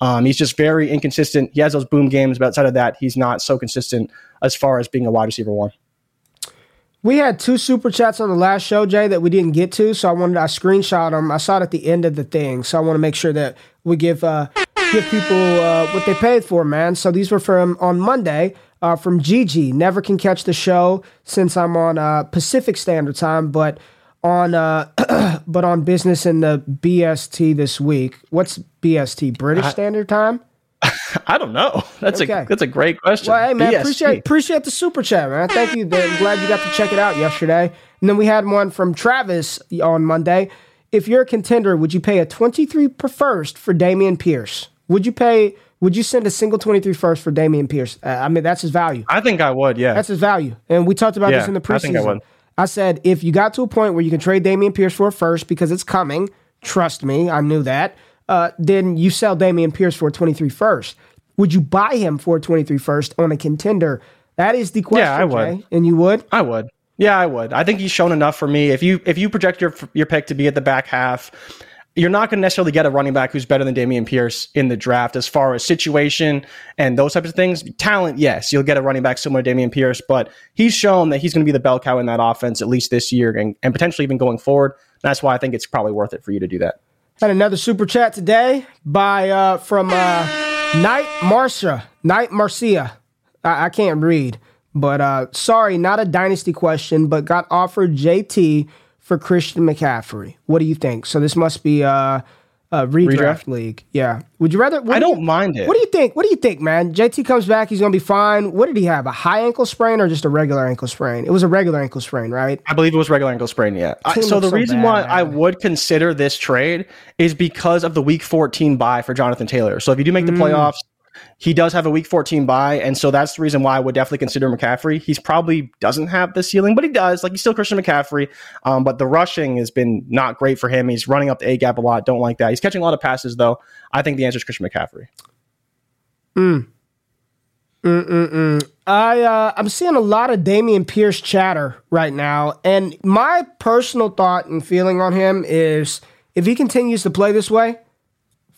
Um, he's just very inconsistent. He has those boom games, but outside of that, he's not so consistent as far as being a wide receiver one. We had two super chats on the last show, Jay, that we didn't get to, so I wanted I screenshot them. I saw it at the end of the thing, so I want to make sure that we give uh, give people uh, what they paid for, man. So these were from on Monday uh, from Gigi. Never can catch the show since I'm on uh, Pacific Standard Time, but on uh, (clears throat) but on business in the BST this week. What's BST? British Standard Time. (laughs) I don't know. (laughs) That's okay. a that's a great question. Well, hey man, BST. appreciate appreciate the super chat, man. Thank you. I'm glad you got to check it out yesterday. And then we had one from Travis on Monday. If you're a contender, would you pay a 23 per first for Dameon Pierce? Would you pay? Would you send a single 23 first for Dameon Pierce? Uh, I mean, that's his value. I think I would. Yeah, that's his value. And we talked about yeah, this in the preseason. I think I would. I said if you got to a point where you can trade Dameon Pierce for a first because it's coming. Trust me, I knew that uh, then you sell Dameon Pierce for a 23 first. Would you buy him for a 23 first on a contender? That is the question. Yeah, I would. Jay. And you would? I would. Yeah, I would. I think he's shown enough for me. If you if you project your your pick to be at the back half, you're not going to necessarily get a running back who's better than Dameon Pierce in the draft as far as situation and those types of things. Talent, yes, you'll get a running back similar to Dameon Pierce, but he's shown that he's going to be the bell cow in that offense at least this year and, and potentially even going forward. That's why I think it's probably worth it for you to do that. Had another super chat today by uh, from uh, Night Marcia. Knight Marcia. I, I can't read, but uh, sorry, not a dynasty question, but got offered JT for Christian McCaffrey. What do you think? So this must be a, uh, redraft, redraft, league. Yeah. Would you rather? I don't you, mind it. What do you think? What do you think, man? JT comes back. He's going to be fine. What did he have? A high ankle sprain or just a regular ankle sprain? It was a regular ankle sprain, right? I believe it was regular ankle sprain. Yeah. I, so the so reason bad, why man. I would consider this trade is because of the Week 14 bye for Jonathan Taylor. So if you do make the mm. playoffs, he does have a week 14 bye, and so that's the reason why I would definitely consider McCaffrey. He's probably doesn't have the ceiling, but he does. Like he's still Christian McCaffrey, um, but the rushing has been not great for him. He's running up the A gap a lot. Don't like that. He's catching a lot of passes though. I think the answer is Christian McCaffrey. Mm. Mm-mm-mm. I uh, I'm seeing a lot of Dameon Pierce chatter right now, and my personal thought and feeling on him is if he continues to play this way,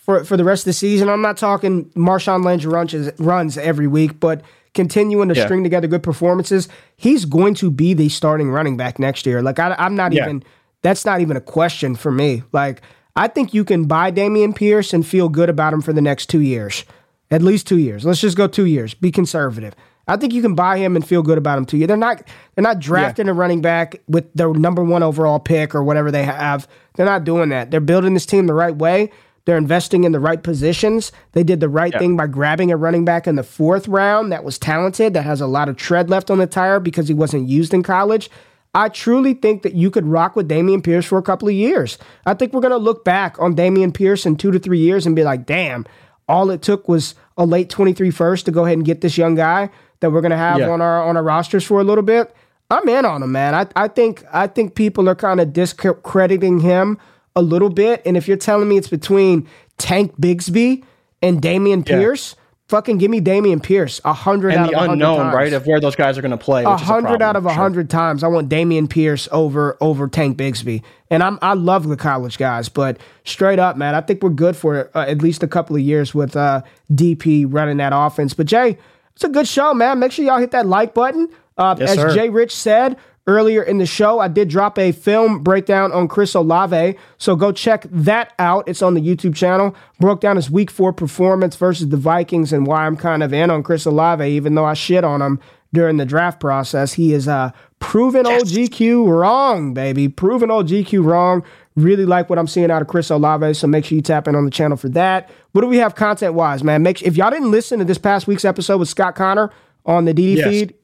for, for the rest of the season. I'm not talking Marshawn Lynch runs, runs every week, but continuing to yeah. string together good performances. He's going to be the starting running back next year. Like I, am not yeah. even. That's not even a question for me. Like I think you can buy Dameon Pierce and feel good about him for the next two years, at least two years. Let's just go two years. Be conservative. I think you can buy him and feel good about him two years. They're not. They're not drafting yeah. a running back with their number one overall pick or whatever they have. They're not doing that. They're building this team the right way. They're investing in the right positions. They did the right yeah. thing by grabbing a running back in the fourth round that was talented, that has a lot of tread left on the tire because he wasn't used in college. I truly think that you could rock with Dameon Pierce for a couple of years. I think we're going to look back on Dameon Pierce in two to three years and be like, damn, all it took was a late 23 first to go ahead and get this young guy that we're going to have yeah. on our on our rosters for a little bit. I'm in on him, man. I, I think I think people are kind of discrediting him a little bit. And if you're telling me it's between Tank Bigsby and Dameon yeah. Pierce, fucking give me Dameon Pierce. A hundred out the of unknown, times. right? Of where those guys are going to play. A hundred out of a hundred sure. times, I want Dameon Pierce over over Tank Bigsby. And I'm I love the college guys, but straight up, man, I think we're good for uh, at least a couple of years with uh, DP running that offense. But Jay, it's a good show, man. Make sure y'all hit that like button. Uh, yes, as sir. Jay Rich said, Earlier in the show, I did drop a film breakdown on Chris Olave, so go check that out. It's on the YouTube channel. Broke down his week four performance versus the Vikings and why I'm kind of in on Chris Olave, even though I shit on him during the draft process. He is uh, proven yes. GQ wrong, baby. Proven old GQ wrong. Really like what I'm seeing out of Chris Olave, so make sure you tap in on the channel for that. What do we have content wise, man? Make if y'all didn't listen to this past week's episode with Scott Connor on the DD yes. feed,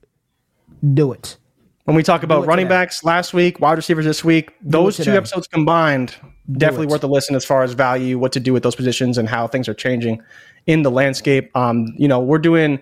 do it. When we talk about running backs last week, wide receivers this week, those two episodes combined definitely worth a listen as far as value, what to do with those positions, and how things are changing in the landscape. Um, you know, we're doing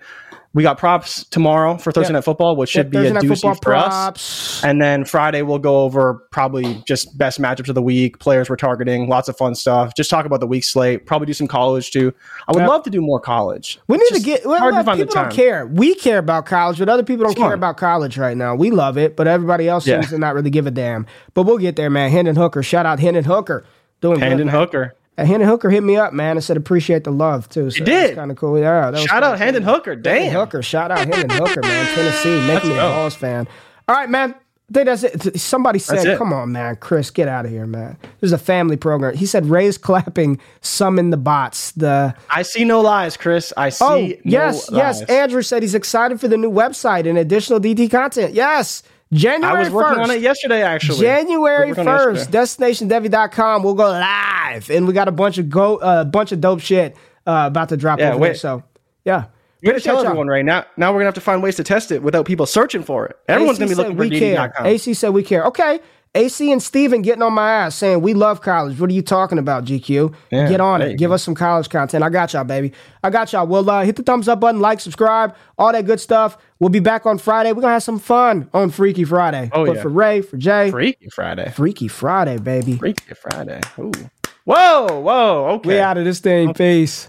we got props tomorrow for Thursday Yep. Night Football, which should Yep, be Thursday a doozy for us. props. And then Friday we'll go over probably just best matchups of the week, players we're targeting, lots of fun stuff. Just talk about the week slate. Probably do some college too. I would Yep. love to do more college. We need to get. Well, hard to find the people don't care. We care about college, but other people don't care about college right now. We love it, but everybody else Yeah. seems to not really give a damn. But we'll get there, man. Hendon Hooker, shout out Hendon Hooker, doing Hendon. Hooker. Hendon Hooker hit me up, man, and said appreciate the love too. So did? kind of cool. Yeah, that Shout out Hendon Hooker. Hendon Damn. Hooker, shout out Hendon (laughs) Hooker, man. Tennessee, make me a. Vols fan. All right, man. I think that's it. Somebody said, it. "Come on, man, Chris, get out of here, man." This is a family program. He said, "Ray's clapping, summon the bots." The I see no lies, Chris. I oh, see Oh, no yes, yes. lies. Andrew said he's excited for the new website and additional DT content. Yes. January I was working 1st. on it yesterday, actually. January I was working on it 1st, yesterday. destinationdevy.com. We'll go live. And we got a bunch of go uh, bunch of dope shit uh, about to drop Yeah, over wait. there. So, yeah. We're gonna tell everyone right now. Now we're gonna have to find ways to test it without people searching for it. Everyone's AC gonna be looking for. DD.com. AC said we care. Okay. AC and Steven getting on my ass saying we love college. What are you talking about, GQ? Yeah, Get on it. Give go. us some college content. I got y'all, baby. I got y'all. Well, uh, hit the thumbs up button, like, subscribe, all that good stuff. We'll be back on Friday. We're gonna have some fun on Freaky Friday. Oh, but yeah. for Ray, for Jay, Freaky Friday. Freaky Friday, baby. Freaky Friday. Ooh. Whoa, whoa, okay. We out of this thing. Peace.